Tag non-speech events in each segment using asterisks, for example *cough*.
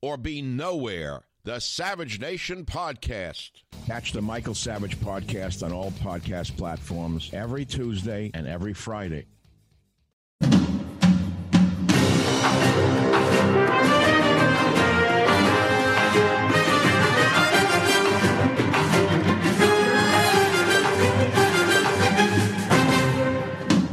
or be nowhere. The Savage Nation Podcast. Catch the Michael Savage Podcast on all podcast platforms every Tuesday and every Friday.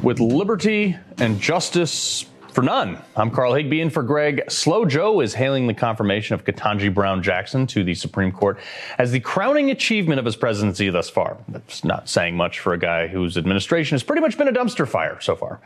with liberty and justice for none. I'm Carl Higbie, and for Greg, Slow Joe is hailing the confirmation of Ketanji Brown Jackson to the Supreme Court as the crowning achievement of his presidency thus far. That's not saying much for a guy whose administration has pretty much been a dumpster fire so far.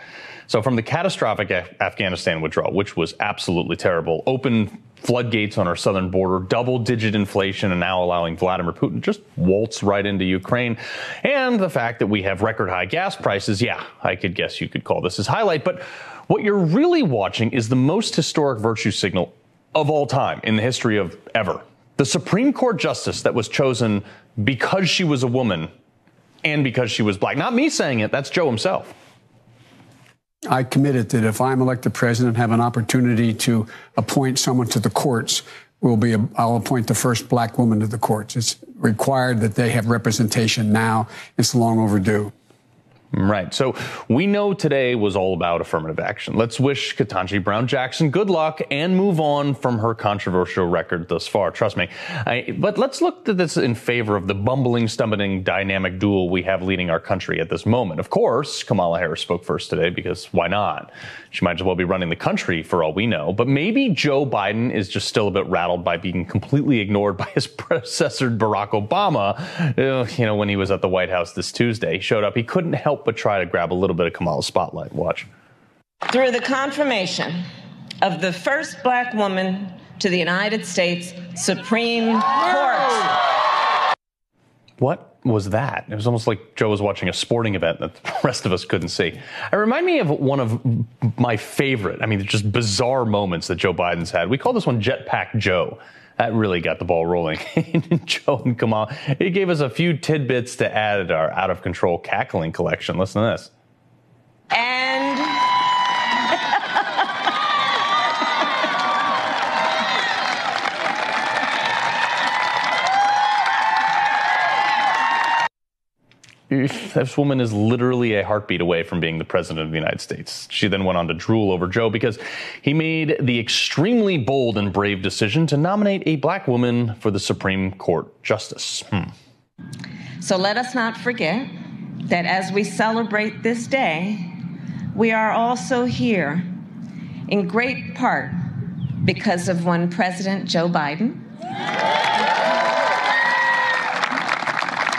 So, from the catastrophic Af- Afghanistan withdrawal, which was absolutely terrible, open floodgates on our southern border, double digit inflation, and now allowing Vladimir Putin just waltz right into Ukraine. And the fact that we have record high gas prices, yeah, I could guess you could call this his highlight. But what you're really watching is the most historic virtue signal of all time in the history of ever. The Supreme Court justice that was chosen because she was a woman and because she was black. Not me saying it, that's Joe himself. I committed that if I'm elected president, have an opportunity to appoint someone to the courts, will be a, I'll appoint the first black woman to the courts. It's required that they have representation now. It's long overdue. Right. So we know today was all about affirmative action. Let's wish Ketanji Brown Jackson good luck and move on from her controversial record thus far. Trust me. I, but let's look at this in favor of the bumbling, stumbling, dynamic duel we have leading our country at this moment. Of course, Kamala Harris spoke first today because why not? She might as well be running the country for all we know. But maybe Joe Biden is just still a bit rattled by being completely ignored by his *laughs* predecessor, Barack Obama. Uh, you know, when he was at the White House this Tuesday, he showed up. He couldn't help but try to grab a little bit of Kamala's spotlight. Watch. Through the confirmation of the first black woman to the United States Supreme Court. What was that? It was almost like Joe was watching a sporting event that the *laughs* rest of us couldn't see. It reminded me of one of my favorite, I mean, just bizarre moments that Joe Biden's had. We call this one Jetpack Joe. That really got the ball rolling. *laughs* Joe and Kamala, he gave us a few tidbits to add to our out of control cackling collection. Listen to this. And *laughs* This woman is literally a heartbeat away from being the president of the United States. She then went on to drool over Joe because he made the extremely bold and brave decision to nominate a black woman for the Supreme Court justice. Hmm. so let us not forget that as we celebrate this day, we are also here in great part because of one President Joe Biden.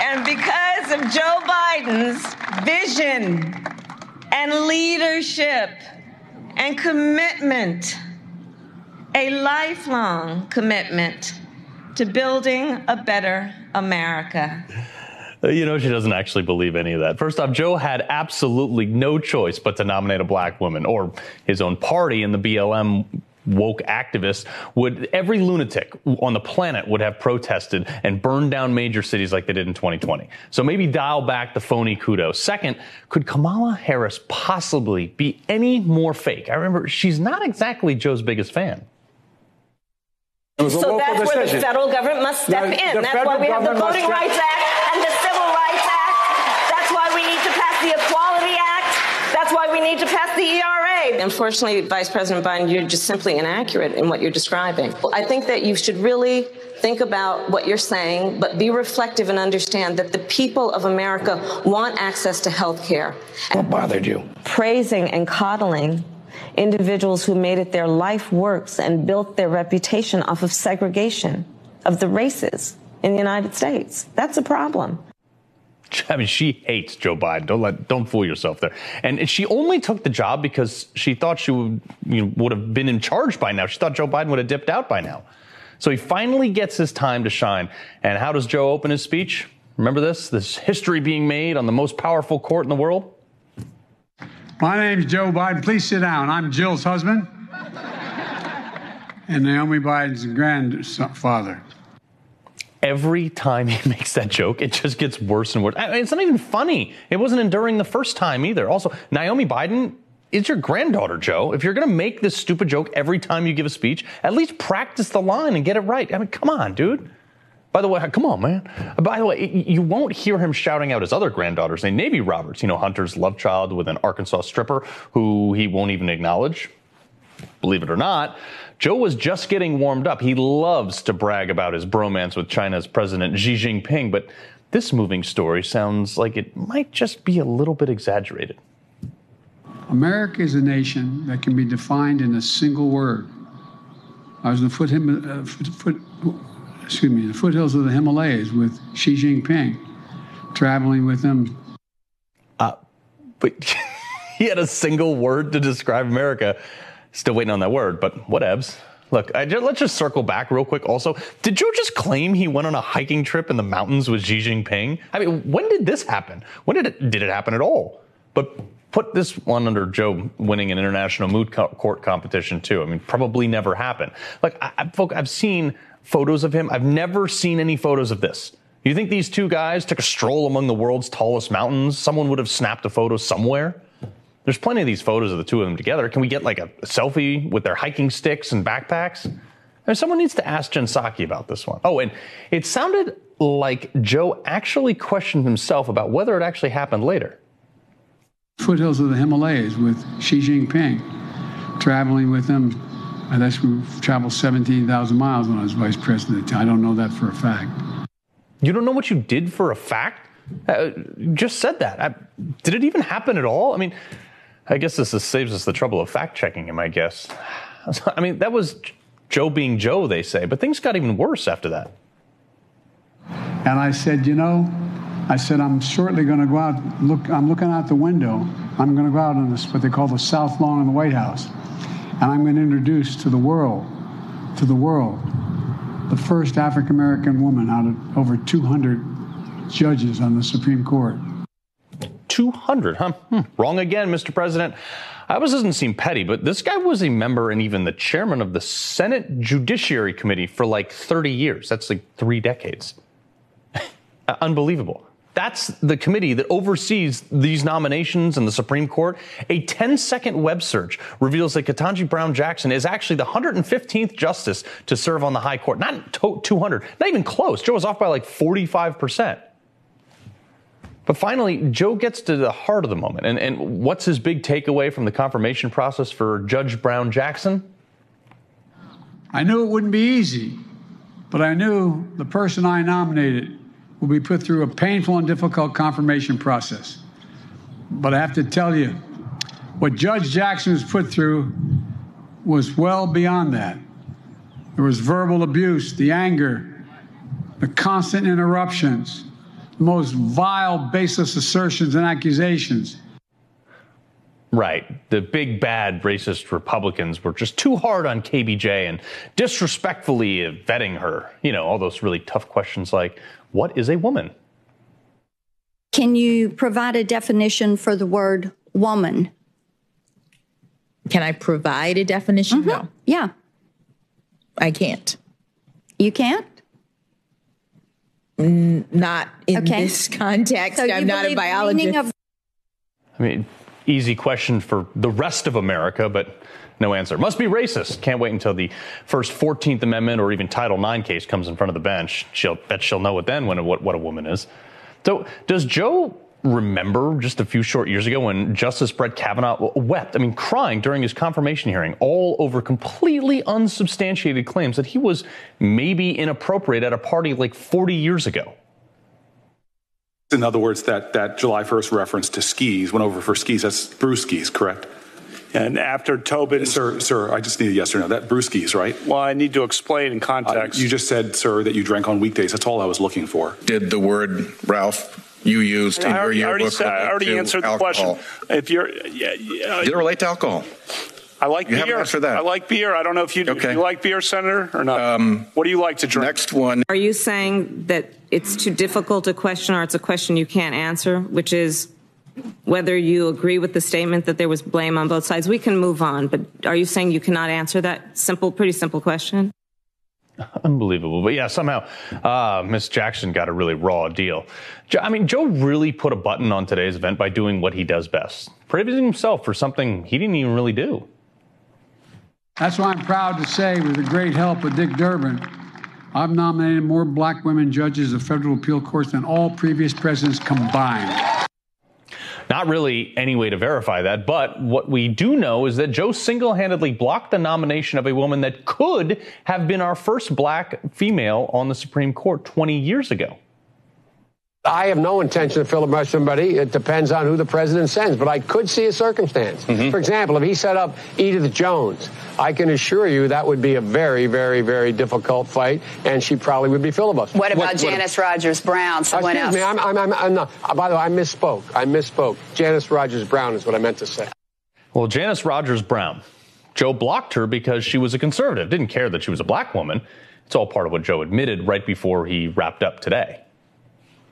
And because of Joe Biden's vision and leadership and commitment, a lifelong commitment to building a better America. Uh, you know, she doesn't actually believe any of that. First off, Joe had absolutely no choice but to nominate a black woman, or his own party in the BLM woke activists would every lunatic on the planet would have protested and burned down major cities like they did in 2020. So maybe dial back the phony kudos. Second, could Kamala Harris possibly be any more fake? I remember she's not exactly Joe's biggest fan. So that's decision. where the federal government must step in. That's why we have the Voting Rights Act and the Civil Rights Act. That's why we need to pass the Equality Act. That's why we need to pass the ERA. Unfortunately, Vice President Biden, you're just simply inaccurate in what you're describing. I think that you should really think about what you're saying, but be reflective and understand that the people of America want access to health care. What bothered you? Praising and coddling individuals who made it their life works and built their reputation off of segregation of the races in the United States. That's a problem. *laughs* I mean, she hates Joe Biden. Don't let, don't fool yourself there. And she only took the job because she thought she would, you know, would have been in charge by now. She thought Joe Biden would have dipped out by now. So he finally gets his time to shine. And how does Joe open his speech? Remember this? This history being made on the most powerful court in the world? My name's Joe Biden. Please sit down. I'm Jill's husband and Naomi Biden's grandfather. Every time he *laughs* makes that joke, it just gets worse and worse. I mean, it's not even funny. It wasn't enduring the first time either. Also, Naomi Biden is your granddaughter, Joe. If you're going to make this stupid joke every time you give a speech, at least practice the line and get it right. I mean, come on, dude. By the way, come on, man. By the way, you won't hear him shouting out his other granddaughters named Navy Roberts, you know, Hunter's love child with an Arkansas stripper who he won't even acknowledge. Believe it or not, Joe was just getting warmed up. He loves to brag about his bromance with China's President Xi Jinping, but this moving story sounds like it might just be a little bit exaggerated. America is a nation that can be defined in a single word. I was in the foot, uh, foot, foot excuse me, the foothills of the Himalayas with Xi Jinping, traveling with him. Uh, but *laughs* he had a single word to describe America. Still waiting on that word, but whatevs. Look, just, let's just circle back real quick. Also, did Joe just claim he went on a hiking trip in the mountains with Xi Jinping? I mean, when did this happen? When did it did it happen at all? But put this one under Joe winning an international moot court competition too. I mean, probably never happened. Like, I, I, I've seen photos of him. I've never seen any photos of this. You think these two guys took a stroll among the world's tallest mountains? Someone would have snapped a photo somewhere. There's plenty of these photos of the two of them together. Can we get like a, selfie with their hiking sticks and backpacks? I mean, someone needs to ask Jen Psaki about this one. Oh, and it sounded like Joe actually questioned himself about whether it actually happened later. Foothills of the Himalayas with Xi Jinping, traveling with him I guess we traveled 17,000 miles when I was vice president. I don't know that for a fact. You don't know what you did for a fact? Uh, just said that. I, did it even happen at all? I mean, I guess this is, saves us the trouble of fact checking him, I guess. *sighs* I mean, that was Joe being Joe, they say, but things got even worse after that. And I said, you know, I said, I'm shortly going to go out, look, I'm looking out the window. I'm going to go out on this, what they call the South Lawn in the White House. And I'm going to introduce to the world, to the world, the first African American woman out of over 200 judges on the Supreme Court. 200, huh? Hmm. Wrong again, Mr. President. I was doesn't seem petty, but this guy was a member and even the chairman of the Senate Judiciary Committee for like 30 years. That's like three decades. *laughs* Unbelievable. That's the committee that oversees these nominations in the Supreme Court. A 10 second web search reveals that Ketanji Brown Jackson is actually the 115th justice to serve on the high court. Not 200, not even close. Joe was off by like 45%. But finally, Joe gets to the heart of the moment. And, and what's his big takeaway from the confirmation process for Judge Brown Jackson? I knew it wouldn't be easy, but I knew the person I nominated would be put through a painful and difficult confirmation process. But I have to tell you, what Judge Jackson was put through was well beyond that. There was verbal abuse, the anger, the constant interruptions, most vile, baseless assertions and accusations. Right. The big bad racist Republicans were just too hard on KBJ and disrespectfully vetting her. You know, all those really tough questions like, what is a woman? Can you provide a definition for the word woman? Can I provide a definition? Mm-hmm. No. Yeah. I can't. You can't? N- not in Okay. this context. So I'm not a biologist. of- I mean, easy question for the rest of America, but no answer. Must be racist. Can't wait until the first 14th Amendment or even Title IX case comes in front of the bench. She'll bet she'll know it then when what, what a woman is. So, does Joe remember just a few short years ago when Justice Brett Kavanaugh wept, I mean, crying during his confirmation hearing, all over completely unsubstantiated claims that he was maybe inappropriate at a party like 40 years ago? In other words, that, that July 1st reference to skis went over for skis. That's Brewskis, correct? And after Tobin. Sir, sir, I just need a yes or no. That Brewskis, right? Well, I need to explain in Uh, context. you just said, sir, that you drank on weekdays. That's all I was looking for. Did the word, Ralph, you used in I your already, I yearbook already, said, I already to answered the alcohol? question. If you're, yeah, yeah, Did it relate to alcohol? I like You haven't beer. answered that. I like beer. I don't know if you, if Okay. you like beer, Senator, or not. Um, what do you like to drink? Next one. Are you saying that it's too difficult a question or it's a question you can't answer, which is whether you agree with the statement that there was blame on both sides? We can move on, but are you saying you cannot answer that simple, pretty simple question? *laughs* Unbelievable. But yeah, somehow uh, Miss Jackson got a really raw deal. Jo- I mean, Joe really put a button on today's event by doing what he does best praising himself for something he didn't even really do. That's why I'm proud to say, with the great help of Dick Durbin, I've nominated more black women judges of federal appeal courts than all previous presidents combined. Not really any way to verify that, but what we do know is that Joe single handedly blocked the nomination of a woman that could have been our first black female on the Supreme Court 20 years ago. I have no intention of filibuster somebody. It depends on who the president sends, but I could see a circumstance. For example, if he set up Edith Jones, I can assure you that would be a very, very, very difficult fight, and she probably would be filibustered. What about Janice Rogers Brown? Someone Excuse else? me, I'm, I'm, I'm, I'm not. uh, By the way, I misspoke. I misspoke. Janice Rogers Brown is what I meant to say. Well, Janice Rogers Brown, Joe blocked her because she was a conservative, didn't care that she was a black woman. It's all part of what Joe admitted right before he wrapped up today.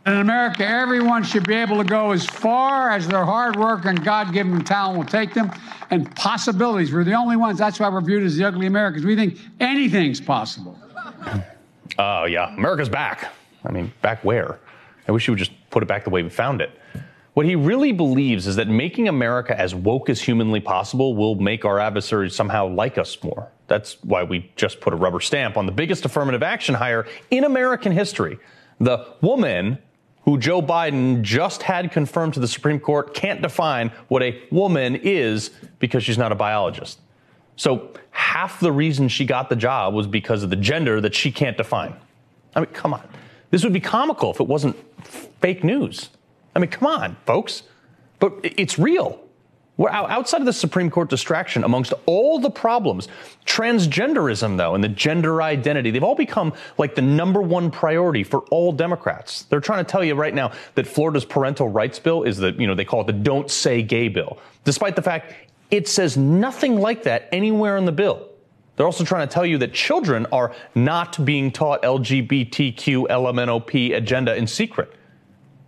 In America, everyone should be able to go as far as their hard work and God given talent will take them and possibilities. We're the only ones. That's why we're viewed as the ugly Americans. We think anything's possible. Oh, yeah. America's back. I mean, back where? I wish you would just put it back the way we found it. What he really believes is that making America as woke as humanly possible will make our adversaries somehow like us more. That's why we just put a rubber stamp on the biggest affirmative action hire in American history. The woman who Joe Biden just had confirmed to the Supreme Court can't define what a woman is because she's not a biologist. So half the reason she got the job was because of the gender that she can't define. I mean, come on. This would be comical if it wasn't fake news. I mean, come on, folks. But it's real. Outside of the Supreme Court distraction, amongst all the problems, transgenderism, though, and the gender identity, they've all become like the number one priority for all Democrats. They're trying to tell you right now that Florida's parental rights bill is the, you know, they call it the don't say gay bill, despite the fact it says nothing like that anywhere in the bill. They're also trying to tell you that children are not being taught LGBTQ LMNOP agenda in secret.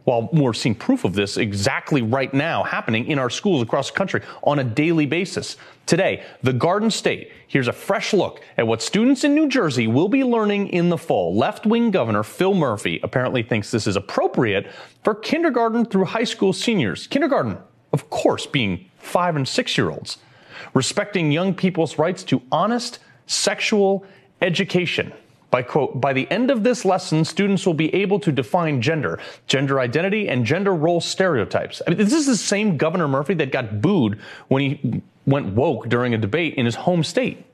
While we're seeing proof of this exactly right now happening in our schools across the country on a daily basis. Today, the Garden State, here's a fresh look at what students in New Jersey will be learning in the fall. Left wing Governor Phil Murphy apparently thinks this is appropriate for kindergarten through high school seniors. Kindergarten, of course, being five and six year olds. Respecting young people's rights to honest sexual education. By quote, by the end of this lesson, students will be able to define gender, gender identity, and gender role stereotypes. I mean, this is the same Governor Murphy that got booed when he went woke during a debate in his home state.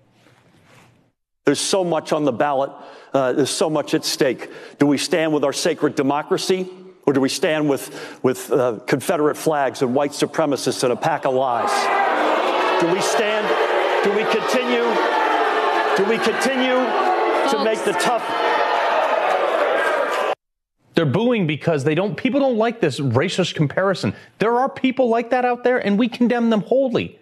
There's so much on the ballot. Uh, there's so much at stake. Do we stand with our sacred democracy, or do we stand with with uh, Confederate flags and white supremacists and a pack of lies? Do we stand? Do we continue? Do we continue to make the tough? They're booing because they don't, people don't like this racist comparison. There are people like that out there and we condemn them wholly.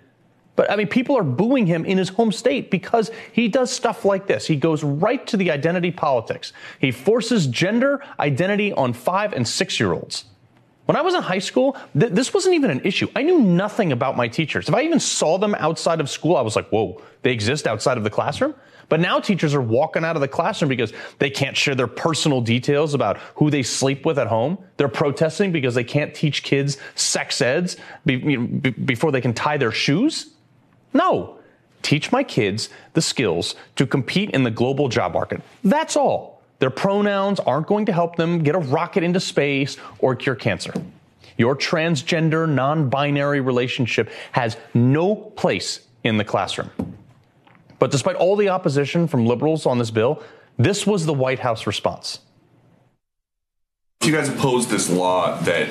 But I mean, people are booing him in his home state because he does stuff like this. He goes right to the identity politics. He forces gender identity on five and six year olds. When I was in high school, th- this wasn't even an issue. I knew nothing about my teachers. If I even saw them outside of school, I was like, whoa, they exist outside of the classroom? But now teachers are walking out of the classroom because they can't share their personal details about who they sleep with at home. They're protesting because they can't teach kids sex eds before they can tie their shoes. No. Teach my kids the skills to compete in the global job market. That's all. Their pronouns aren't going to help them get a rocket into space or cure cancer. Your transgender, non binary relationship has no place in the classroom. But despite all the opposition from liberals on this bill, this was the White House response. You guys opposed this law that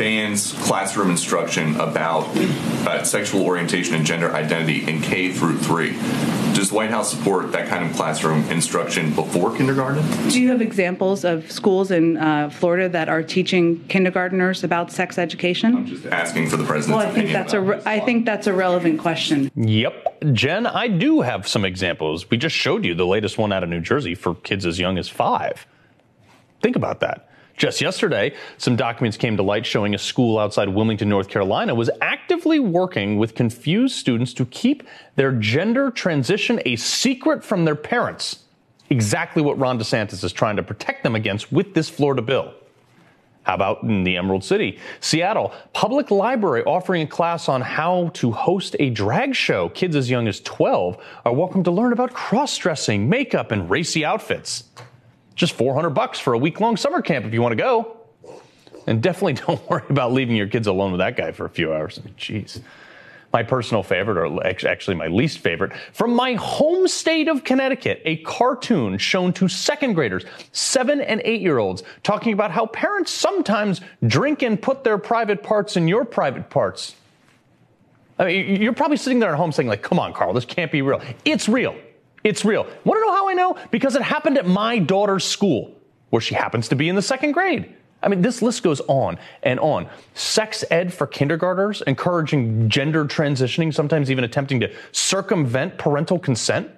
bans classroom instruction about uh, sexual orientation and gender identity in K through three. Does the White House support that kind of classroom instruction before kindergarten? Do you have examples of schools in uh, Florida that are teaching kindergarteners about sex education? I'm just asking for the president's well, I think that's a re- I think that's a relevant question. Yep. Jen, I do have some examples. We just showed you the latest one out of New Jersey for kids as young as five. Think about that. Just yesterday, some documents came to light showing a school outside Wilmington, North Carolina was actively working with confused students to keep their gender transition a secret from their parents. Exactly what Ron DeSantis is trying to protect them against with this Florida bill. How about in the Emerald City? Seattle, public library offering a class on how to host a drag show. Kids as young as 12 are welcome to learn about cross dressing, makeup, and racy outfits. Just 400 bucks for a week long summer camp if you want to go. And definitely *laughs* don't worry about leaving your kids alone with that guy for a few hours. Jeez. My personal favorite, or actually my least favorite, from my home state of Connecticut, a cartoon shown to second graders, seven and eight year olds, talking about how parents sometimes drink and put their private parts in your private parts. I mean, you're probably sitting there at home saying, like, come on, Carl, this can't be real. It's real. It's real. Want to know how I know? Because it happened at my daughter's school, where she happens to be in the second grade. I mean, this list goes on and on. Sex ed for kindergartners, encouraging gender transitioning, sometimes even attempting to circumvent parental consent,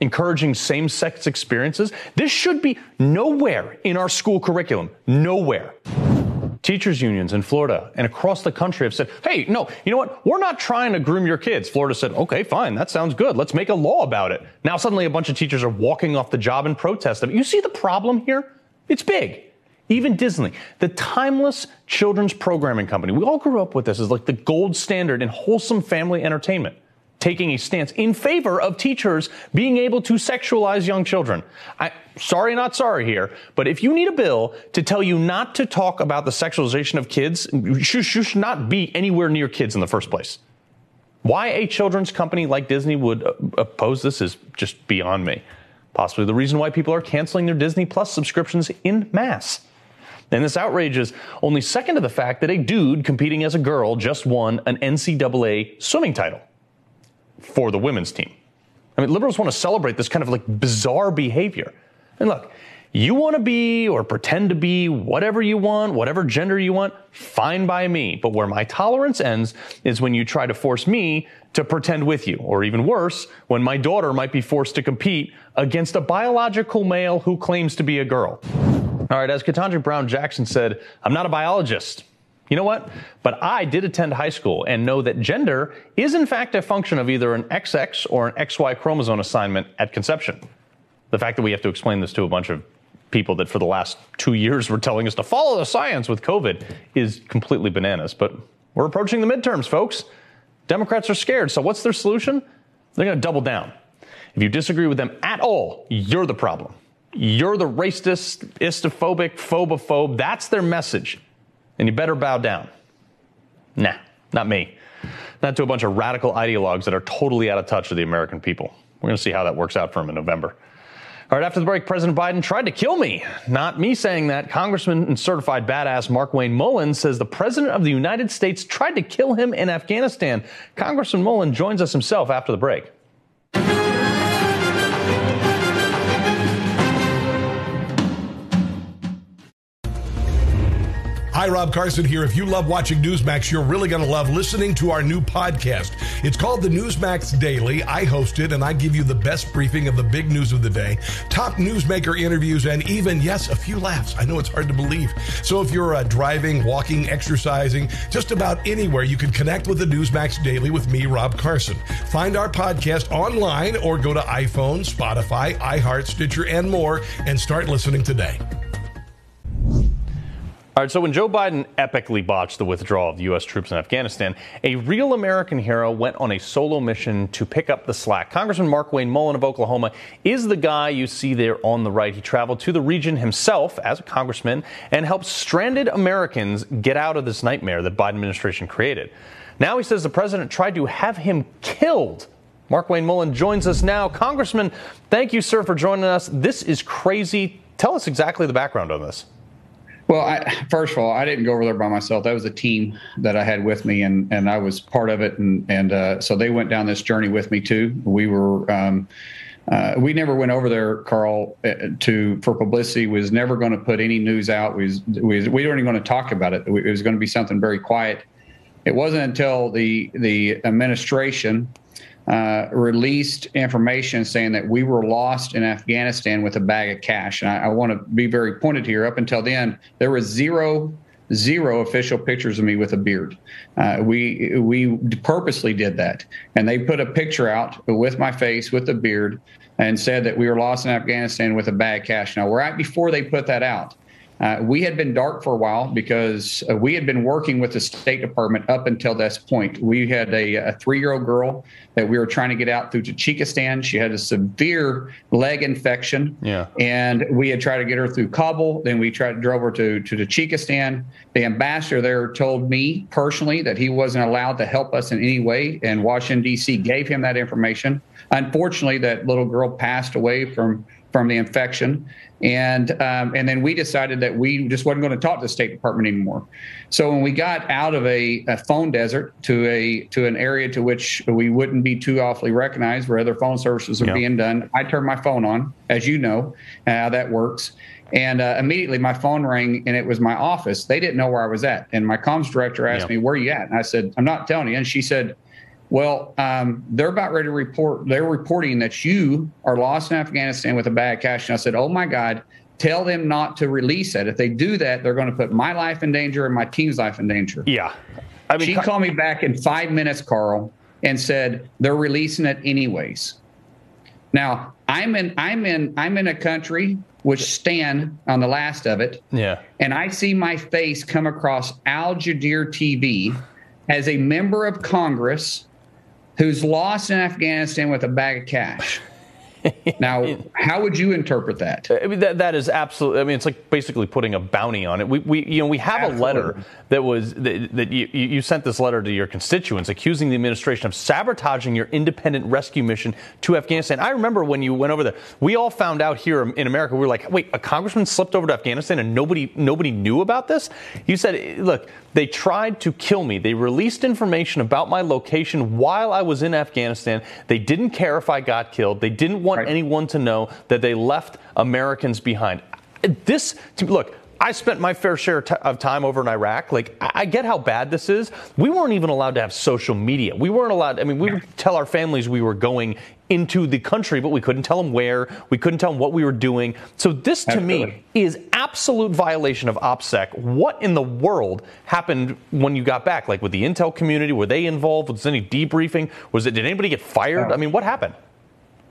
encouraging same sex experiences. This should be nowhere in our school curriculum. Nowhere. Teachers unions in Florida and across the country have said, hey, no, you know what? We're not trying to groom your kids. Florida said, okay, fine, that sounds good. Let's make a law about it. Now suddenly a bunch of teachers are walking off the job in protest. You see the problem here? It's big. Even Disney, the timeless children's programming company, we all grew up with this as like the gold standard in wholesome family entertainment, taking a stance in favor of teachers being able to sexualize young children. I, sorry, not sorry here, but if you need a bill to tell you not to talk about the sexualization of kids, you should not be anywhere near kids in the first place. Why a children's company like Disney would uh, oppose this is just beyond me. Possibly the reason why people are canceling their Disney Plus subscriptions in mass. And this outrage is only second to the fact that a dude competing as a girl just won an NCAA swimming title for the women's team. I mean, liberals want to celebrate this kind of like bizarre behavior. And look, you want to be or pretend to be whatever you want, whatever gender you want, fine by me. But where my tolerance ends is when you try to force me to pretend with you, or even worse, when my daughter might be forced to compete against a biological male who claims to be a girl. All right, as Ketanji Brown Jackson said, I'm not a biologist. You know what? But I did attend high school and know that gender is in fact a function of either an XX or an XY chromosome assignment at conception. The fact that we have to explain this to a bunch of people that for the last two years were telling us to follow the science with COVID is completely bananas. But we're approaching the midterms, folks. Democrats are scared. So what's their solution? They're going to double down. If you disagree with them at all, you're the problem. You're the racist, istophobic, phobophobe. That's their message. And you better bow down. Nah, not me. Not to a bunch of radical ideologues that are totally out of touch with the American people. We're going to see how that works out for them in November. All right, after the break, President Biden tried to kill me. Not me saying that. Congressman and certified badass Mark Wayne Mullin says the President of the United States tried to kill him in Afghanistan. Congressman Mullin joins us himself after the break. Hi, Rob Carson here. If you love watching Newsmax, you're really going to love listening to our new podcast. It's called the Newsmax Daily. I host it and I give you the best briefing of the big news of the day, top newsmaker interviews, and even, yes, a few laughs. I know it's hard to believe. So if you're uh, driving, walking, exercising, just about anywhere, you can connect with the Newsmax Daily with me, Rob Carson. Find our podcast online or go to iPhone, Spotify, iHeart, Stitcher, and more and start listening today. All right, so when Joe Biden epically botched the withdrawal of U.S. troops in Afghanistan, a real American hero went on a solo mission to pick up the slack. Congressman Markwayne Mullin of Oklahoma is the guy you see there on the right. He traveled to the region himself as a congressman and helped stranded Americans get out of this nightmare that Biden administration created. Now he says the president tried to have him killed. Markwayne Mullin joins us now. Congressman, thank you, sir, for joining us. This is crazy. Tell us exactly the background on this. Well, I, first of all, I didn't go over there by myself. That was a team that I had with me, and and I was part of it. And and uh, so they went down this journey with me too. We were. Um, uh, we never went over there, Carl, uh, to for publicity. Was never going to put any news out. We was, we, was, we weren't going to talk about it. It was going to be something very quiet. It wasn't until the the administration uh, released information saying that we were lost in Afghanistan with a bag of cash. And I, I want to be very pointed here. Up until then, there was zero zero official pictures of me with a beard. Uh, we we purposely did that, and they put a picture out with my face with a beard and said that we were lost in Afghanistan with a bag of cash. Now, right before they put that out, uh, we had been dark for a while because uh, we had been working with the State Department up until this point. We had a, a three year old girl that we were trying to get out through Tajikistan. She had a severe leg infection. Yeah. And we had tried to get her through Kabul. Then we tried to drove her to, to Tajikistan. The ambassador there told me personally that he wasn't allowed to help us in any way. And Washington, D.C. gave him that information. Unfortunately, that little girl passed away from from the infection and um, and then we decided that we just wasn't going to talk to the State Department anymore. So when we got out of a, a, phone desert to a to an area to which we wouldn't be too awfully recognized, where other phone services are yep. being done, I turned my phone on, as you know how that works. And uh, immediately my phone rang, and it was my office. They didn't know where I was at, and my comms director asked yep. me, "Where are you at?" And I said, "I'm not telling you." And she said well, um, they're about ready to report. They're reporting that you are lost in Afghanistan with a bag of cash. And I said, Oh my God, tell them not to release it. If they do that, they're going to put my life in danger and my team's life in danger. Yeah. I mean, she called me back in five minutes, Carl, and said they're releasing it anyways. Now, I'm in I'm in I'm in a country which stand on the last of it. Yeah. And I see my face come across Al Jazeera TV as a member of Congress who's lost in Afghanistan with a bag of cash. *laughs* now, how would you interpret that? I mean, that, that is absolutely. I mean, it's like basically putting a bounty on it. We, we you know, we have absolutely. a letter that was that, that you, you sent this letter to your constituents accusing the administration of sabotaging your independent rescue mission to Afghanistan. I remember when you went over there. We all found out here in America. We were like, wait, a congressman slipped over to Afghanistan and nobody nobody knew about this. You said, look, they tried to kill me. They released information about my location while I was in Afghanistan. They didn't care if I got killed. They didn't want right. anyone to know that they left Americans behind. This, look, I spent my fair share of time over in Iraq. Like, I get how bad this is. We weren't even allowed to have social media. We weren't allowed, I mean, we would tell our families we were going into the country, but we couldn't tell them where. We couldn't tell them what we were doing. So this, to Absolutely. me, is absolute violation of OPSEC. What in the world happened when you got back? Like with the intel community, were they involved? Was there any debriefing? Was it? Did anybody get fired? I mean, what happened?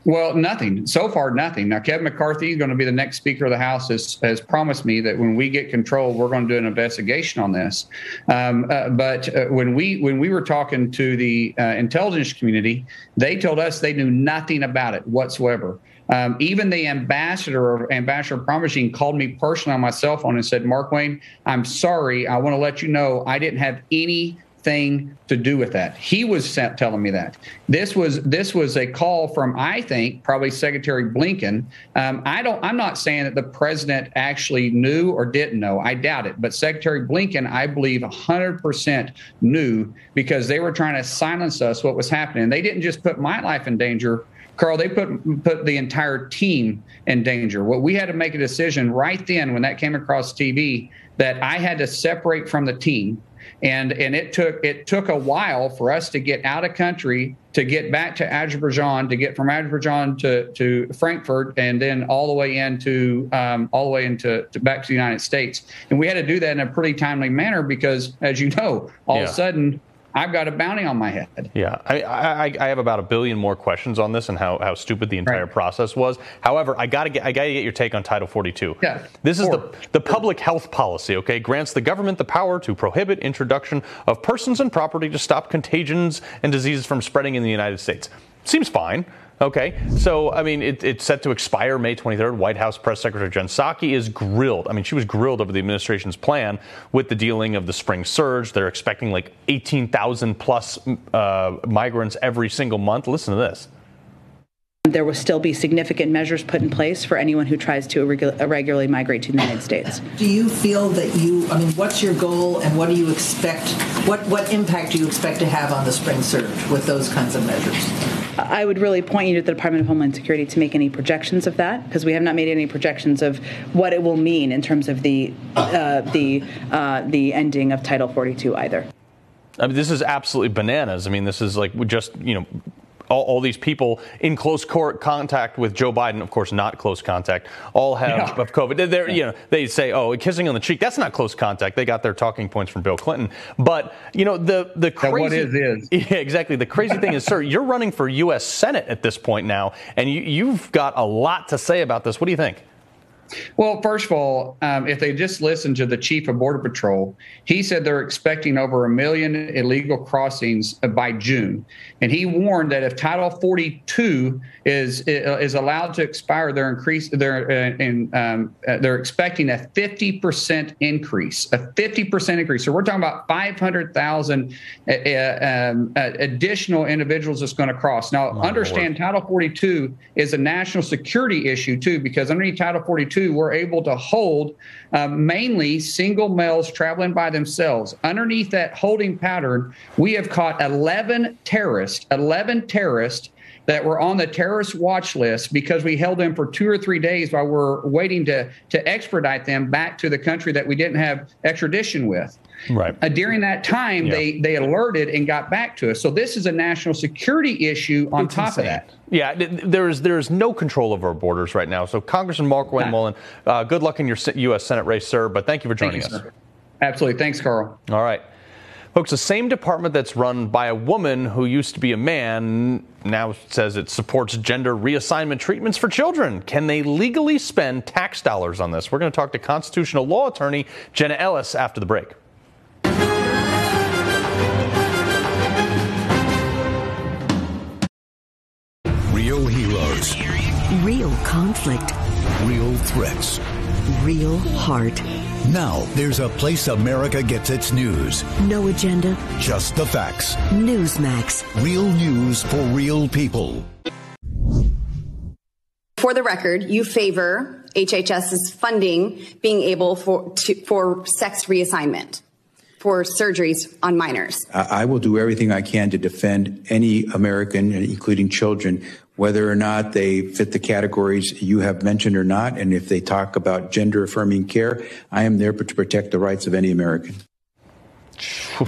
Well, nothing. So far, nothing. Now, Kevin McCarthy is going to be the next Speaker of the House, has, has promised me that when we get control, we're going to do an investigation on this. Um, uh, but uh, when we when we were talking to the uh, intelligence community, they told us they knew nothing about it whatsoever. Um, even the ambassador, Ambassador Prigozhin, called me personally on my cell phone and said, Mark Wayne, I'm sorry. I want to let you know I didn't have any thing to do with that. He was telling me that this was this was a call from I think probably Secretary Blinken. Um, I don't. I'm not saying that the president actually knew or didn't know. I doubt it. But Secretary Blinken, I believe, 100 percent knew because they were trying to silence us what was happening. They didn't just put my life in danger. Carl, they put put the entire team in danger. What we had to make a decision right then when that came across TV that I had to separate from the team and and it took it took a while for us to get out of country to get back to Azerbaijan to get from Azerbaijan to to Frankfurt and then all the way into um, all the way into to back to the United States and we had to do that in a pretty timely manner because as you know all yeah. of a sudden I've got a bounty on my head. Yeah, I, I, I, have about a billion more questions on this and how, how stupid the entire right. process was. However, I got to get I got to get your take on Title 42. Yeah, this is the the public health policy. Okay, grants the government the power to prohibit introduction of persons and property to stop contagions and diseases from spreading in the United States. Seems fine. Okay, so I mean, it, it's set to expire May 23rd. White House Press Secretary Jen Psaki is grilled. I mean, she was grilled over the administration's plan with the dealing of the spring surge. They're expecting like 18,000 plus uh, migrants every single month. Listen to this. There will still be significant measures put in place for anyone who tries to irregularly migrate to the United States. Do you feel that you, I mean, what's your goal and what do you expect, what, what impact do you expect to have on the spring surge with those kinds of measures? I would really point you to the Department of Homeland Security to make any projections of that because we have not made any projections of what it will mean in terms of the uh, the uh, the ending of Title 42 either. I mean, this is absolutely bananas. I mean, this is like just you know all, all, these people in close contact with Joe Biden, of course, not close contact, all have yeah. of COVID. They're, you know, they say, "Oh, kissing on the cheek." That's not close contact. They got their talking points from Bill Clinton. But you know, the the crazy what is is *laughs* yeah, exactly. The crazy thing is, sir, you're running for U.S. Senate at this point now, and you, you've got a lot to say about this. What do you think? Well, first of all, um, if they just listen to the chief of Border Patrol, he said they're expecting over a million illegal crossings by June, and he warned that if Title 42 is is allowed to expire, they're increase they're uh, in, um, uh, they're expecting a 50 percent increase, a 50 percent increase. So we're talking about 500,000 uh, uh, um, uh, additional individuals that's going to cross. Now, oh, understand Lord. Title 42 is a national security issue too, because underneath Title 42 we're able to hold uh, mainly single males traveling by themselves. Underneath that holding pattern, we have caught 11 terrorists, 11 terrorists that were on the terrorist watch list because we held them for two or three days while we're waiting to, to extradite them back to the country that we didn't have extradition with. Right. Uh, during that time, yeah. they they alerted and got back to us. So this is a national security issue on it's top insane. of that. Yeah, there is there is no control over our borders right now. So Congressman Mark Wayne Mullin, uh, good luck in your U.S. Senate race, sir. But thank you for joining you, us. Sir. Absolutely, thanks, Carl. All right. Folks, the same department that's run by a woman who used to be a man now says it supports gender reassignment treatments for children. Can they legally spend tax dollars on this? We're going to talk to constitutional law attorney Jenna Ellis after the break. Real heroes. Real conflict. Real threats. Real heart. Now, there's a place America gets its news. No agenda. Just the facts. Newsmax. Real news for real people. For the record, you favor HHS's funding being able for to, for sex reassignment for surgeries on minors. I will do everything I can to defend any American, including children, whether or not they fit the categories you have mentioned or not. And if they talk about gender affirming care, I am there to protect the rights of any American. *laughs*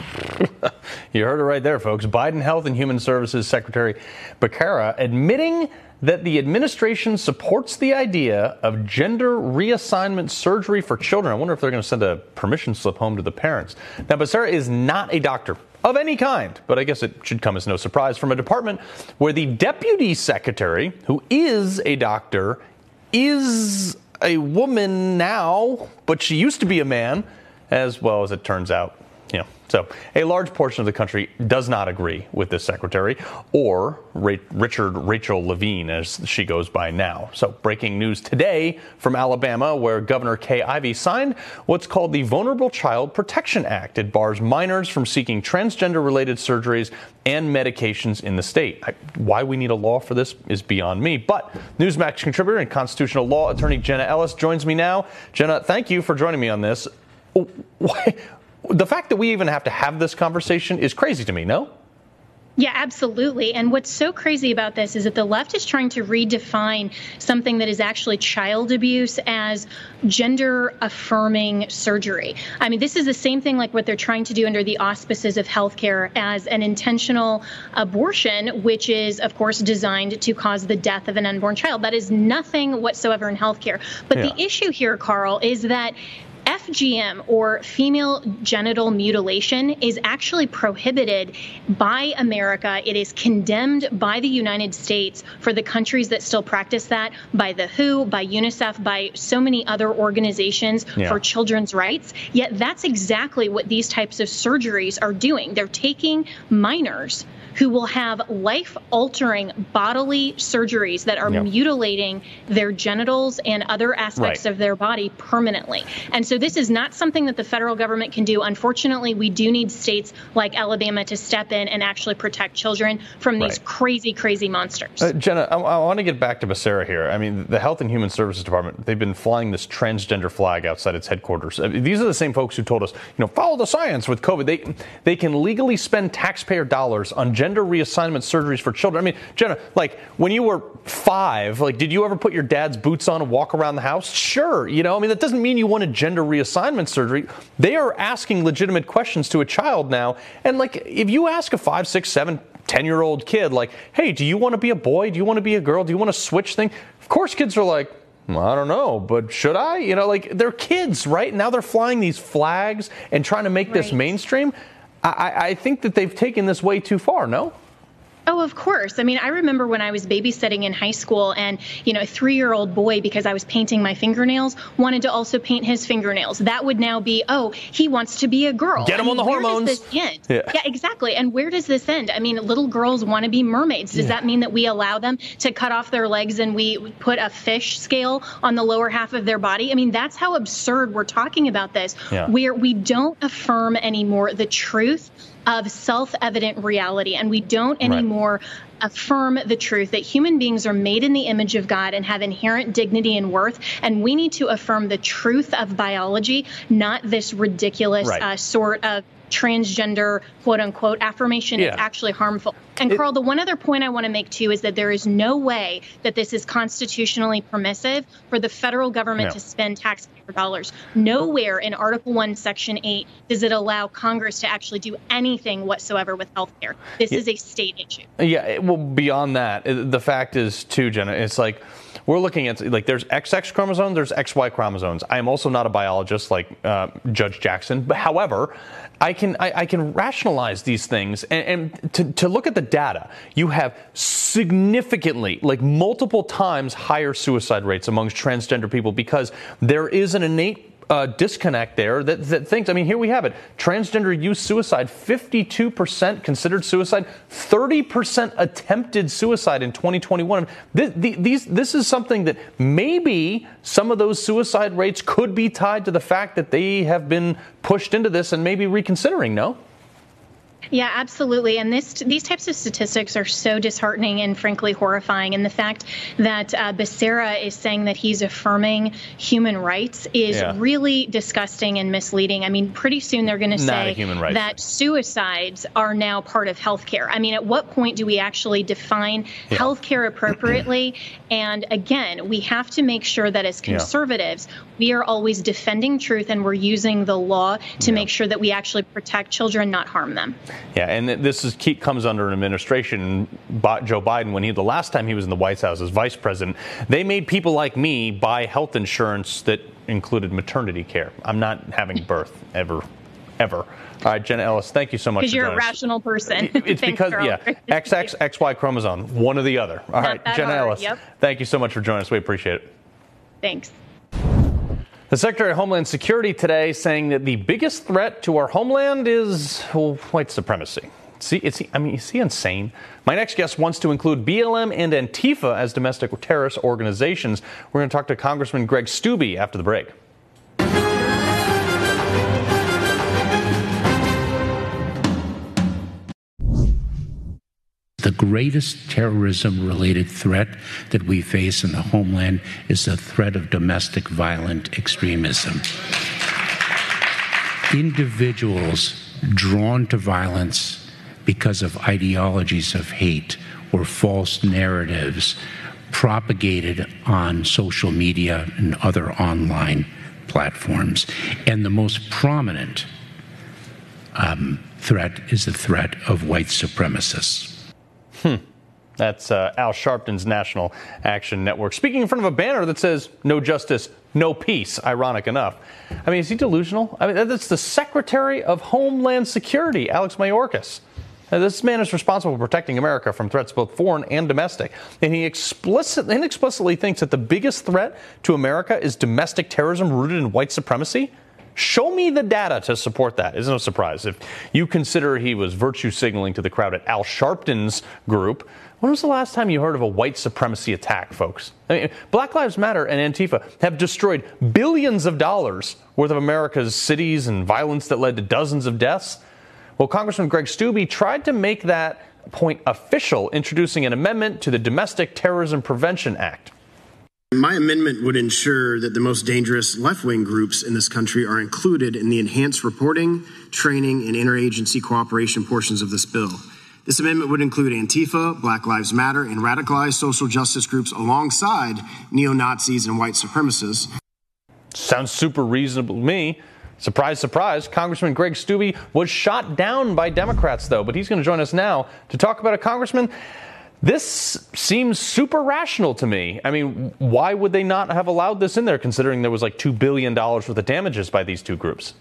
you heard it right there, folks. Biden Health and Human Services Secretary Becerra admitting that the administration supports the idea of gender reassignment surgery for children. I wonder if they're going to send a permission slip home to the parents. Now, Becerra is not a doctor of any kind, but I guess it should come as no surprise from a department where the deputy secretary, who is a doctor, is a woman now, but she used to be a man, as well as it turns out. So, a large portion of the country does not agree with this secretary or Ra- Richard Rachel Levine, as she goes by now. So, breaking news today from Alabama, where Governor Kay Ivey signed what's called the Vulnerable Child Protection Act. It bars minors from seeking transgender related surgeries and medications in the state. I, why we need a law for this is beyond me. But Newsmax contributor and constitutional law attorney Jenna Ellis joins me now. Jenna, thank you for joining me on this. Why? The fact that we even have to have this conversation is crazy to me, no? Yeah, absolutely. And what's so crazy about this is that the left is trying to redefine something that is actually child abuse as gender affirming surgery. I mean, this is the same thing like what they're trying to do under the auspices of healthcare as an intentional abortion, which is, of course, designed to cause the death of an unborn child. That is nothing whatsoever in healthcare. But yeah. the issue here, Carl, is that FGM or female genital mutilation is actually prohibited by America. It is condemned by the United States for the countries that still practice that, by the WHO, by UNICEF, by so many other organizations yeah. for children's rights. Yet that's exactly what these types of surgeries are doing. They're taking minors who will have life altering bodily surgeries that are yep. mutilating their genitals and other aspects right. of their body permanently. And so this is not something that the federal government can do. Unfortunately, we do need states like Alabama to step in and actually protect children from these right. crazy, crazy monsters. Uh, Jenna, I, I want to get back to Becerra here. I mean, the Health and Human Services Department, they've been flying this transgender flag outside its headquarters. I mean, these are the same folks who told us, you know, follow the science with COVID. They, they can legally spend taxpayer dollars on gender reassignment surgeries for children. I mean, Jenna, like when you were five, like did you ever put your dad's boots on and walk around the house? Sure. You know, I mean, that doesn't mean you wanted gender reassignment surgery. They are asking legitimate questions to a child now. And like, if you ask a five, six, seven, 10 year old kid, like, hey, do you want to be a boy? Do you want to be a girl? Do you want to switch thing? Of course, kids are like, I don't know, but should I? You know, like they're kids, right? Now they're flying these flags and trying to make right. this mainstream. I, I think that they've taken this way too far, no? Oh, of course. I mean, I remember when I was babysitting in high school and, you know, a three year old boy, because I was painting my fingernails, wanted to also paint his fingernails. That would now be, oh, he wants to be a girl. Get him I mean, on the hormones. Does this end? Yeah. yeah, exactly. And where does this end? I mean, little girls want to be mermaids. Does yeah. that mean that we allow them to cut off their legs and we put a fish scale on the lower half of their body? I mean, that's how absurd we're talking about this, yeah. where we don't affirm anymore the truth of self evident reality. And we don't anymore right. affirm the truth that human beings are made in the image of God and have inherent dignity and worth. And we need to affirm the truth of biology, not this ridiculous right. uh, sort of transgender quote unquote affirmation yeah. is actually harmful. And it, Carl, the one other point I want to make too is that there is no way that this is constitutionally permissive for the federal government no. to spend taxpayer dollars. Nowhere in Article 1, Section 8 does it allow Congress to actually do anything whatsoever with health care. This yeah. is a state issue. Yeah, well, beyond that, the fact is, too, Jenna, it's like we're looking at like there's XX chromosomes, there's XY chromosomes. I am also not a biologist like uh, Judge Jackson, but however, I can I, I can rationalize these things and, and to, to look at the data. You have significantly, like multiple times, higher suicide rates amongst transgender people because there is an innate uh, disconnect there that, that thinks, I mean, here we have it transgender youth suicide, 52% considered suicide, 30% attempted suicide in 2021. This, these, this is something that maybe some of those suicide rates could be tied to the fact that they have been pushed into this and maybe reconsidering, no? Yeah, absolutely. And this these types of statistics are so disheartening and frankly horrifying. And the fact that uh, Becerra is saying that he's affirming human rights is yeah. really disgusting and misleading. I mean, pretty soon they're going to say that suicides are now part of healthcare. I mean, at what point do we actually define yeah. healthcare appropriately? and again, we have to make sure that as conservatives, yeah. we are always defending truth and we're using the law to make sure that we actually protect children, not harm them. Yeah, and this is comes under an administration. Joe Biden, when he the last time he was in the White House as vice president, they made people like me buy health insurance that included maternity care. I'm not having *laughs* birth ever, ever. All right, Jenna Ellis, thank you so much. Because you're a rational person. It's *laughs* because, yeah, XX, XY chromosome, one or the other. All right, Jenna hard. Ellis, yep. thank you so much for joining us. We appreciate it. Thanks. The Secretary of Homeland Security today saying that the biggest threat to our homeland is well, white supremacy. See, it's, I mean, is he insane? My next guest wants to include BLM and Antifa as domestic terrorist organizations. We're going to talk to Congressman Greg Steube after the break. The greatest terrorism related threat that we face in the homeland is the threat of domestic violent extremism. Individuals drawn to violence because of ideologies of hate or false narratives propagated on social media and other online platforms. And the most prominent um, threat is the threat of white supremacists. Hmm. That's uh, Al Sharpton's National Action Network. Speaking in front of a banner that says, No justice, no peace, ironic enough. I mean, is he delusional? I mean, that's the Secretary of Homeland Security, Alex Mayorkas. Now, this man is responsible for protecting America from threats both foreign and domestic. And he explicitly, inexplicitly thinks that the biggest threat to America is domestic terrorism rooted in white supremacy. Show me the data to support that. It's no surprise. If you consider he was virtue signaling to the crowd at Al Sharpton's group, when was the last time you heard of a white supremacy attack, folks? I mean, Black Lives Matter and Antifa have destroyed billions of dollars worth of America's cities and violence that led to dozens of deaths. Well, Congressman Greg Steube tried to make that point official, introducing an amendment to the Domestic Terrorism Prevention Act. My amendment would ensure that the most dangerous left wing groups in this country are included in the enhanced reporting, training, and interagency cooperation portions of this bill. This amendment would include Antifa, Black Lives Matter, and radicalized social justice groups alongside neo Nazis and white supremacists. Sounds super reasonable to me. Surprise, surprise. Congressman Greg Steube was shot down by Democrats, though, but he's going to join us now to talk about a congressman. This seems super rational to me. I mean, why would they not have allowed this in there, considering there was like $2 billion worth of damages by these two groups?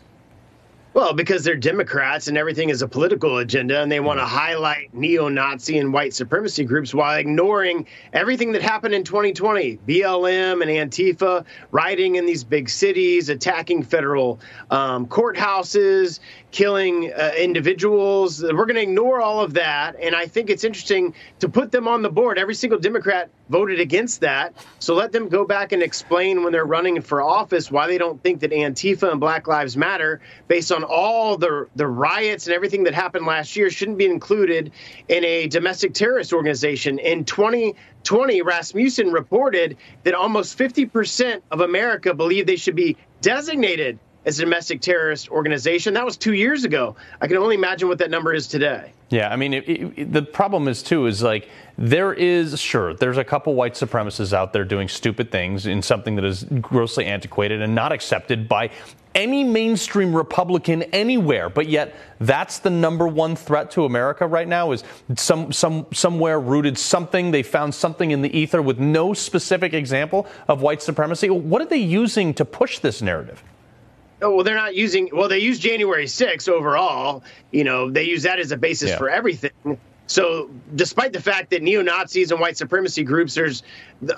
Well, because they're Democrats and everything is a political agenda, and they want to highlight neo Nazi and white supremacy groups while ignoring everything that happened in 2020 BLM and Antifa rioting in these big cities, attacking federal um, courthouses, killing uh, individuals. We're going to ignore all of that. And I think it's interesting to put them on the board. Every single Democrat voted against that. So let them go back and explain when they're running for office why they don't think that Antifa and Black Lives Matter, based on all the, the riots and everything that happened last year, shouldn't be included in a domestic terrorist organization. In 2020, Rasmussen reported that almost 50% of America believe they should be designated as a domestic terrorist organization. That was two years ago. I can only imagine what that number is today. Yeah, I mean, it, it, the problem is too is like there is sure there's a couple white supremacists out there doing stupid things in something that is grossly antiquated and not accepted by any mainstream Republican anywhere, but yet that's the number one threat to America right now is some some somewhere rooted something they found something in the ether with no specific example of white supremacy. What are they using to push this narrative? Oh, well, they're not using. Well, they use January 6th overall. You know, they use that as a basis yeah. for everything. So, despite the fact that neo Nazis and white supremacy groups, there's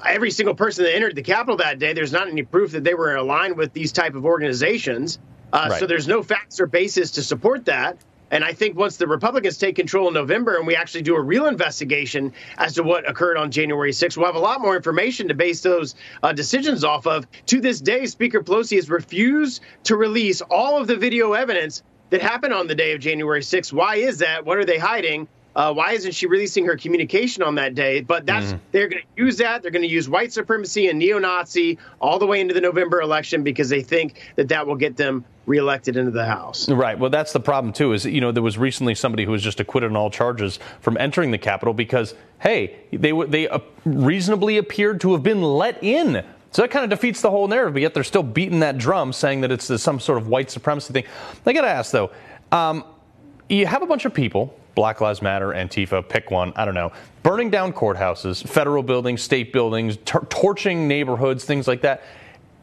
every single person that entered the Capitol that day, there's not any proof that they were aligned with these type of organizations. Uh, right. So, there's no facts or basis to support that. And I think once the Republicans take control in November and we actually do a real investigation as to what occurred on January 6th, we'll have a lot more information to base those uh, decisions off of. To this day, Speaker Pelosi has refused to release all of the video evidence that happened on the day of January 6th. Why is that? What are they hiding? Uh, why isn't she releasing her communication on that day? But that's mm. they're going to use that. They're going to use white supremacy and neo-Nazi all the way into the November election because they think that that will get them reelected into the House. Right. Well, that's the problem too. Is you know there was recently somebody who was just acquitted on all charges from entering the Capitol because hey they they uh, reasonably appeared to have been let in. So that kind of defeats the whole narrative, but yet they're still beating that drum, saying that it's some sort of white supremacy thing. I got to ask though, um, you have a bunch of people Black Lives Matter, Antifa, pick one, I don't know, burning down courthouses, federal buildings, state buildings, tor- torching neighborhoods, things like that.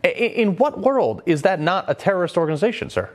In, in what world is that not a terrorist organization, sir?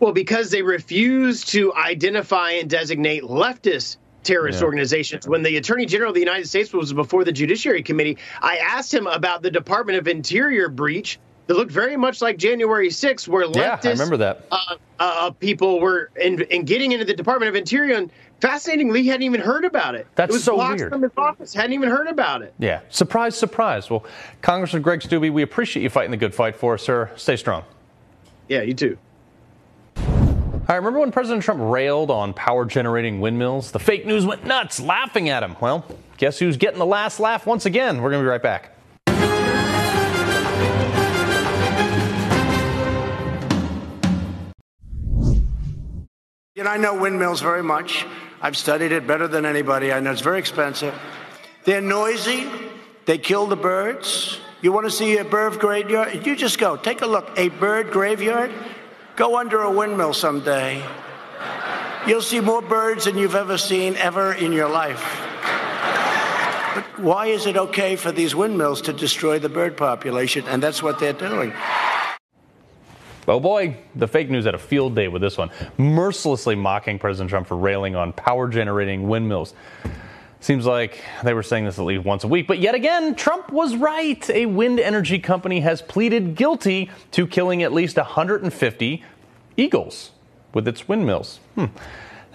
Well, because they refuse to identify and designate leftist terrorist yeah. organizations. When the Attorney General of the United States was before the Judiciary Committee, I asked him about the Department of Interior breach that looked very much like January 6th, where leftist yeah, I remember that. Uh, uh, people were in, in, getting into the Department of Interior, and fascinatingly, he hadn't even heard about it. That's it was so weird. from his office, hadn't even heard about it. Yeah, surprise, surprise. Well, Congressman Greg Steube, we appreciate you fighting the good fight for us, sir. Stay strong. Yeah, you too. I remember when President Trump railed on power generating windmills? The fake news went nuts, laughing at him. Well, guess who's getting the last laugh once again? We're going to be right back. Know, I know windmills very much. I've studied it better than anybody. I know it's very expensive. They're noisy. They kill the birds. You want to see a bird graveyard? You just go. Take a look. A bird graveyard? Go under a windmill someday. You'll see more birds than you've ever seen ever in your life. But why is it okay for these windmills to destroy the bird population? And that's what they're doing. Oh boy, the fake news had a field day with this one, mercilessly mocking President Trump for railing on power generating windmills. Seems like they were saying this at least once a week. But yet again, Trump was right. A wind energy company has pleaded guilty to killing at least 150 eagles with its windmills. Hmm.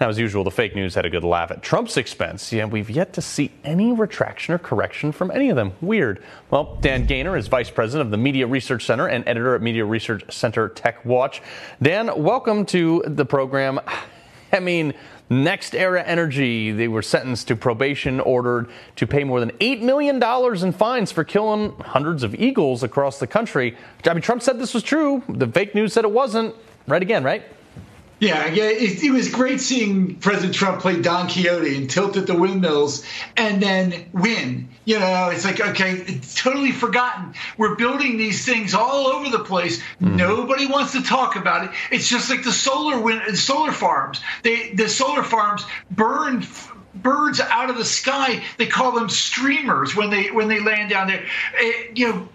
Now, as usual, the fake news had a good laugh at Trump's expense. Yeah, we've yet to see any retraction or correction from any of them. Weird. Well, Dan Gainor is vice president of the Media Research Center and editor at Media Research Center Tech Watch. Dan, welcome to the program. *sighs* I mean, NextEra Energy, they were sentenced to probation, ordered to pay more than $8 million in fines for killing hundreds of eagles across the country. I mean, Trump said this was true. The fake news said it wasn't. Right again, right? Yeah, yeah, it, it, was great seeing President Trump play Don Quixote and tilt at the windmills and then win. You know, it's like okay, it's totally forgotten. We're building these things all over the place. Mm. Nobody wants to talk about it. It's just like the solar wind, solar farms. They the solar farms burn birds out of the sky. They call them streamers when they when they land down there. It, you know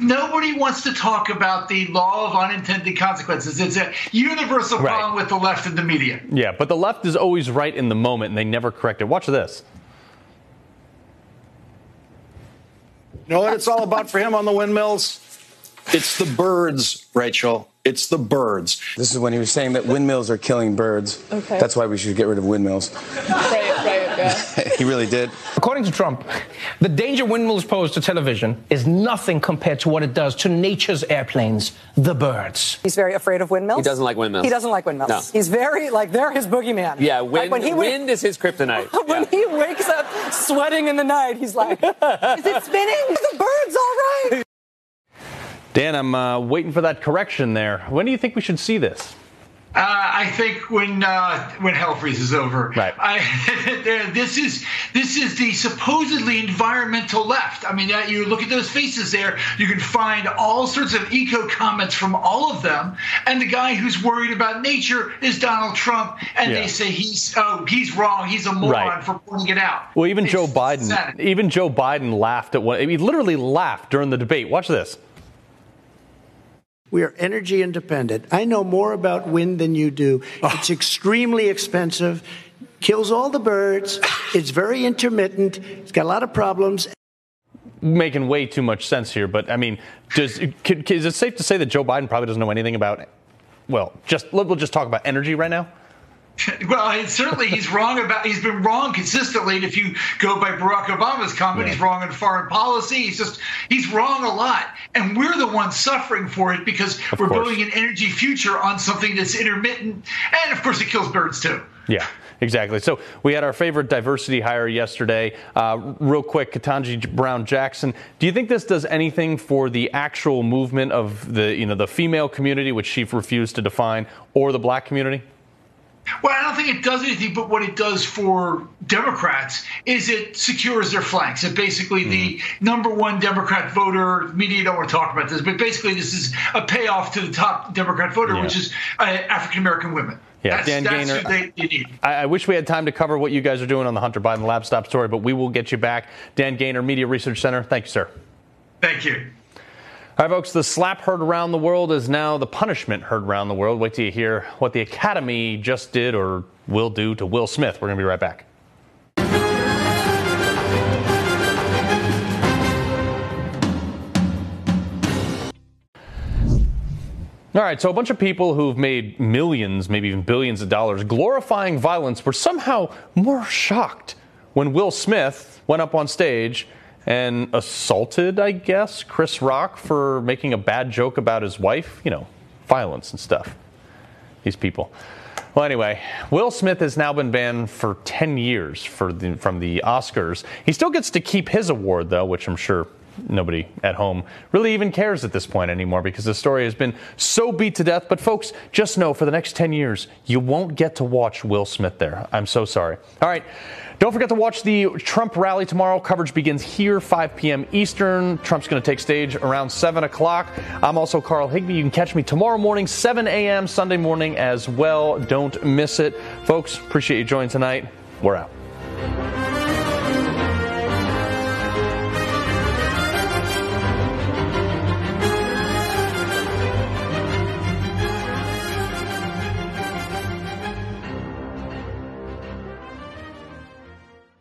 nobody wants to talk about the law of unintended consequences. It's a universal right. problem with the left and the media. Yeah, but the left is always right in the moment and they never correct it. Watch this. You know what it's all about for him on the windmills? It's the birds, Rachel. It's the birds. This is when he was saying that windmills are killing birds. Okay. That's why we should get rid of windmills. Right, right, yeah. *laughs* he really did. According to Trump, the danger windmills pose to television is nothing compared to what it does to nature's airplanes, the birds. He's very afraid of windmills. He doesn't like windmills. He doesn't like windmills. No. He's very, like, they're his boogeyman. Yeah, wind, like wind is his kryptonite. *laughs* when yeah. he wakes up sweating in the night, he's like, is it spinning? The bird's all right. Dan, I'm uh, waiting for that correction there. When do you think we should see this? Uh, I think when uh, when hell freezes over. Right. I, *laughs* this is this is the supposedly environmental left. I mean, uh, you look at those faces there. You can find all sorts of eco comments from all of them. And the guy who's worried about nature is Donald Trump. And yeah. they say he's oh he's wrong. He's a moron right. for pointing it out. Well, even it's Joe Biden, Senate. even Joe Biden laughed at one. He literally laughed during the debate. Watch this. We are energy independent. I know more about wind than you do. Oh. It's extremely expensive, kills all the birds, it's very intermittent, it's got a lot of problems. Making way too much sense here, but I mean, does, is it safe to say that Joe Biden probably doesn't know anything about? Well, just we'll just talk about energy right now. *laughs* Well, certainly he's wrong about. He's been wrong consistently. And if you go by Barack Obama's comment, yeah. he's wrong in foreign policy. He's just he's wrong a lot, and we're the ones suffering for it because of we're course. building an energy future on something that's intermittent, and of course it kills birds too. Yeah. Exactly. So we had our favorite diversity hire yesterday. Uh, real quick, Ketanji Brown Jackson. Do you think this does anything for the actual movement of the you know the female community, which she refused to define, or the black community? Well, I don't think it does anything, but what it does for Democrats is it secures their flanks. It basically mm-hmm. the number one Democrat voter. Media don't want to talk about this, but basically this is a payoff to the top Democrat voter, yeah. which is uh, African American women. Yeah, that's, Dan that's Gainor. They, they I, I, wish we had time to cover what you guys are doing on the Hunter Biden lab stop story, but we will get you back. Dan Gainor, Media Research Center. Thank you, sir. Thank you. All right, folks, the slap heard around the world is now the punishment heard around the world. Wait till you hear what the Academy just did or will do to Will Smith. We're going to be right back. All right, so a bunch of people who've made millions, maybe even billions of dollars glorifying violence were somehow more shocked when Will Smith went up on stage and assaulted, I guess, Chris Rock for making a bad joke about his wife. You know, violence and stuff. These people. Well, anyway, Will Smith has now been banned for 10 years for the, from the Oscars. He still gets to keep his award, though, which I'm sure nobody at home really even cares at this point anymore because the story has been so beat to death. But folks, just know for the next 10 years, you won't get to watch Will Smith there. I'm so sorry. All right. Don't forget to watch the Trump rally tomorrow. Coverage begins here, 5 p.m. Eastern. Trump's going to take stage around 7 o'clock. I'm also Carl Higbie. You can catch me tomorrow morning, 7 a.m. Sunday morning as well. Don't miss it. Folks, appreciate you joining tonight. We're out.